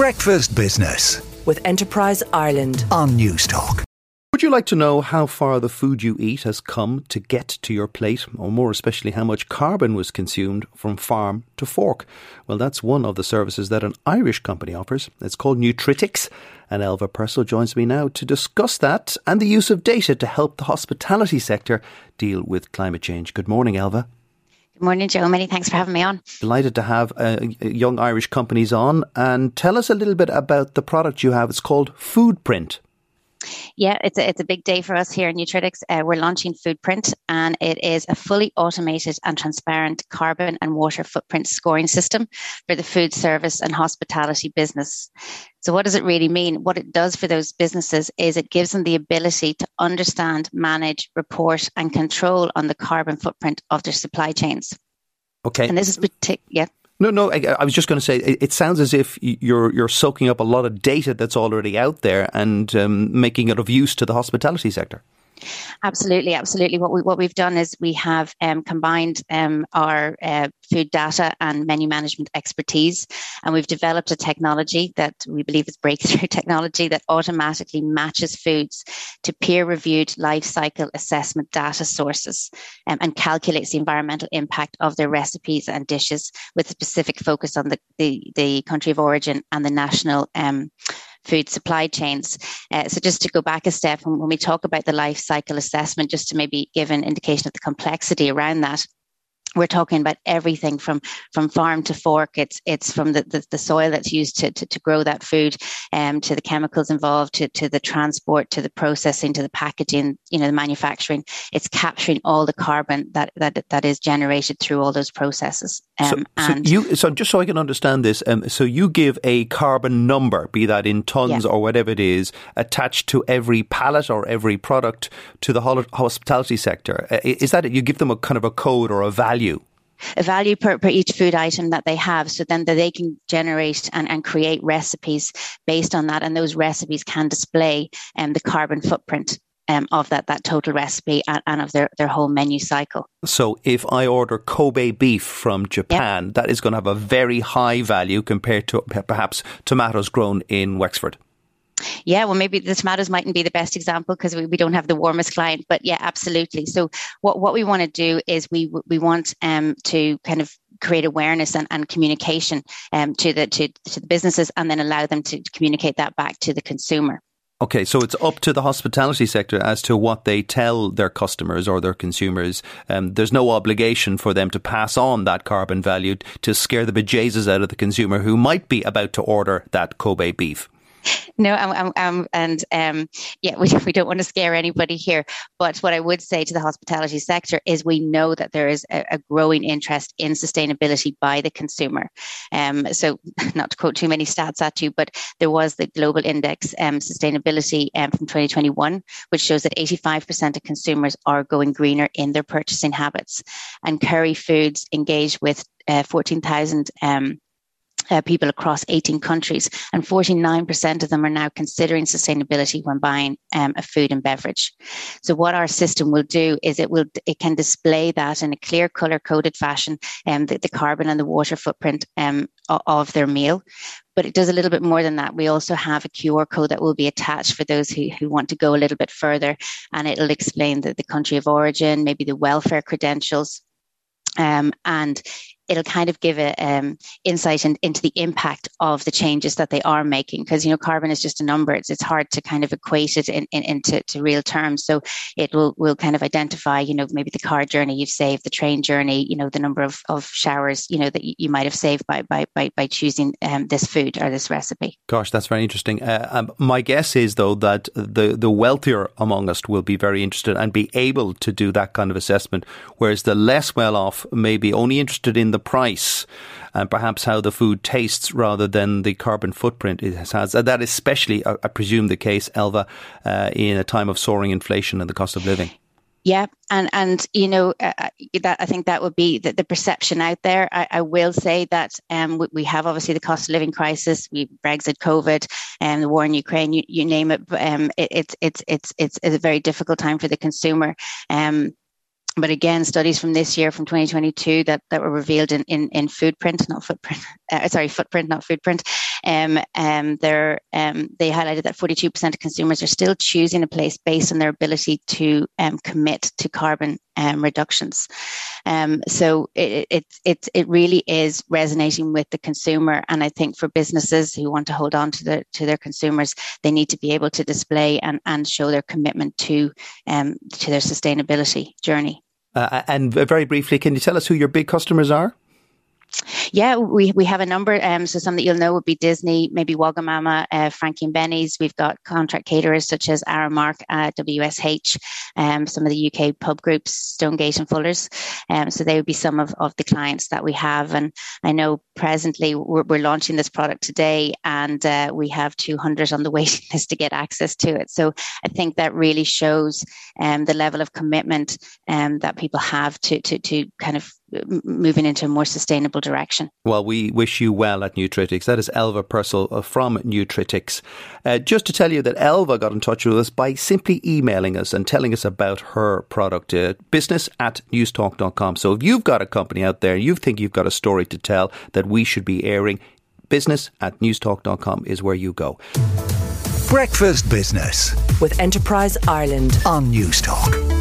Breakfast Business with Enterprise Ireland on Newstalk. Would you like to know how far the food you eat has come to get to your plate, or more especially how much carbon was consumed from farm to fork? Well, that's one of the services that an Irish company offers. It's called Nutritics, and Elva Purcell joins me now to discuss that and the use of data to help the hospitality sector deal with climate change. Good morning, Elva. Good morning, Joe. Many thanks for having me on. Delighted to have uh, young Irish companies on. And tell us a little bit about the product you have. It's called Foodprint. Yeah, it's a, it's a big day for us here in Nutritics. Uh, we're launching Foodprint, and it is a fully automated and transparent carbon and water footprint scoring system for the food service and hospitality business. So, what does it really mean? What it does for those businesses is it gives them the ability to understand, manage, report, and control on the carbon footprint of their supply chains. Okay. And this is particular. Yeah. No, no. I, I was just going to say it, it, sounds as if you're you're soaking up a lot of data that's already out there and um, making it of use to the hospitality sector. Absolutely, absolutely. What we what we've done is we have um, combined um, our uh, food data and menu management expertise, and we've developed a technology that we believe is breakthrough technology that automatically matches foods to peer-reviewed life cycle assessment data sources um, and calculates the environmental impact of their recipes and dishes with a specific focus on the the, the country of origin and the national um, food supply chains. Uh, so just to go back a step, when we talk about the life cycle assessment, just to maybe give an indication of the complexity around that, we're talking about everything from from farm to fork. It's it's from the, the, the soil that's used to, to, to, grow that food, um, to the chemicals involved, to, to the transport, to the processing, to the packaging, you know, the manufacturing. It's capturing all the carbon that that, that is generated through all those processes. Um, so, and so you so just so I can understand this, um, so you give a carbon number, be that in tons yeah. or whatever it is, attached to every pallet or every product to the hospitality sector. Uh, is that it? You give them a kind of a code or a value a value per, per each food item that they have so then that they can generate and, and create recipes based on that and those recipes can display um, the carbon footprint um, of that that total recipe and, and, of their, their whole menu cycle. So if I order Kobe beef from Japan, yep. that is going to have a very high value compared to perhaps tomatoes grown in Wexford. Yeah, well, maybe the tomatoes mightn't be the best example because we, we don't have the warmest client, but yeah, absolutely. So what, what we want to do is we we want um, to kind of create awareness and, and communication um, to the to, to the businesses and then allow them to communicate that back to the consumer. Okay, so it's up to the hospitality sector as to what they tell their customers or their consumers. Um, there's no obligation for them to pass on that carbon value to scare the bejesus out of the consumer who might be about to order that Kobe beef. No, um, um, and um, yeah, we, we don't want to scare anybody here. But what I would say to the hospitality sector is we know that there is a, a growing interest in sustainability by the consumer. Um, so, not to quote too many stats at you, but there was the Global Index um, Sustainability um, from 2021, which shows that 85% of consumers are going greener in their purchasing habits. And Kerry Foods engaged with uh, 14,000 um, uh, people across 18 countries, and 49% of them are now considering sustainability when buying um, a food and beverage. So, what our system will do is it will it can display that in a clear color coded fashion, um, the, the carbon and the water footprint um, of their meal. But it does a little bit more than that. We also have a QR code that will be attached for those who, who want to go a little bit further, and it'll explain the, the country of origin, maybe the welfare credentials, um, and it'll kind of give a um, insight in, into the impact of the changes that they are making. Because you know carbon is just a number. It's, it's hard to kind of equate it in, in, into to real terms. So it will will kind of identify you know maybe the car journey you've saved the train journey you know the number of, of showers you know that you, might have saved by by by, by choosing um, this food or this recipe. Gosh that's very interesting. Uh, um, my guess is though that the the wealthier among us will be very interested and be able to do that kind of assessment whereas the less well off may be only interested in the price and perhaps how the food tastes rather than the carbon footprint it has. And that is especially, I presume, the case, Elva, uh, in a time of soaring inflation and the cost of living. Yeah, and and you know uh, uh, that I think that would be the, the perception out there. I, I will say that um, we, we, have obviously the cost of living crisis, we Brexit, COVID, and um, the war in Ukraine. You, you name it. Um, it, it's it's it's it's a very difficult time for the consumer. Um, but again, studies from this year, from 2022, that, that were revealed in, in, in Foodprint, not Footprint, uh, sorry, Footprint, not Foodprint, um, um, um, they highlighted that 42% of consumers are still choosing a place based on their ability to um, commit to carbon um, reductions. Um, so it, it, it, it really is resonating with the consumer. And I think for businesses who want to hold on to, the, to their consumers, they need to be able to display and, and show their commitment to, um, to their sustainability journey. Uh, and very briefly, can you tell us who your big customers are? Yeah, we, we have a number. Um, so some that you'll know would be Disney, maybe Wagamama, uh, Frankie and Benny's. We've got contract caterers such as Aramark, uh, WSH, um, some of the UK pub groups, Stonegate and Fuller's. Um, so they would be some of, of the clients that we have. And I know presently we're, we're launching this product today and uh, we have 200 on the waiting list to get access to it. So I think that really shows um, the level of commitment um, that people have to, to, to kind of moving into a more sustainable direction. Well, we wish you well at Nutritics. That is Elva Purcell uh, from Nutritics. Uh, just to tell you that Elva got in touch with us by simply emailing us and telling us about her product, uh, business at newstalk.com. So if you've got a company out there, and you think you've got a story to tell that we should be airing, business at newstalk.com is where you go. Breakfast Business with Enterprise Ireland on Newstalk.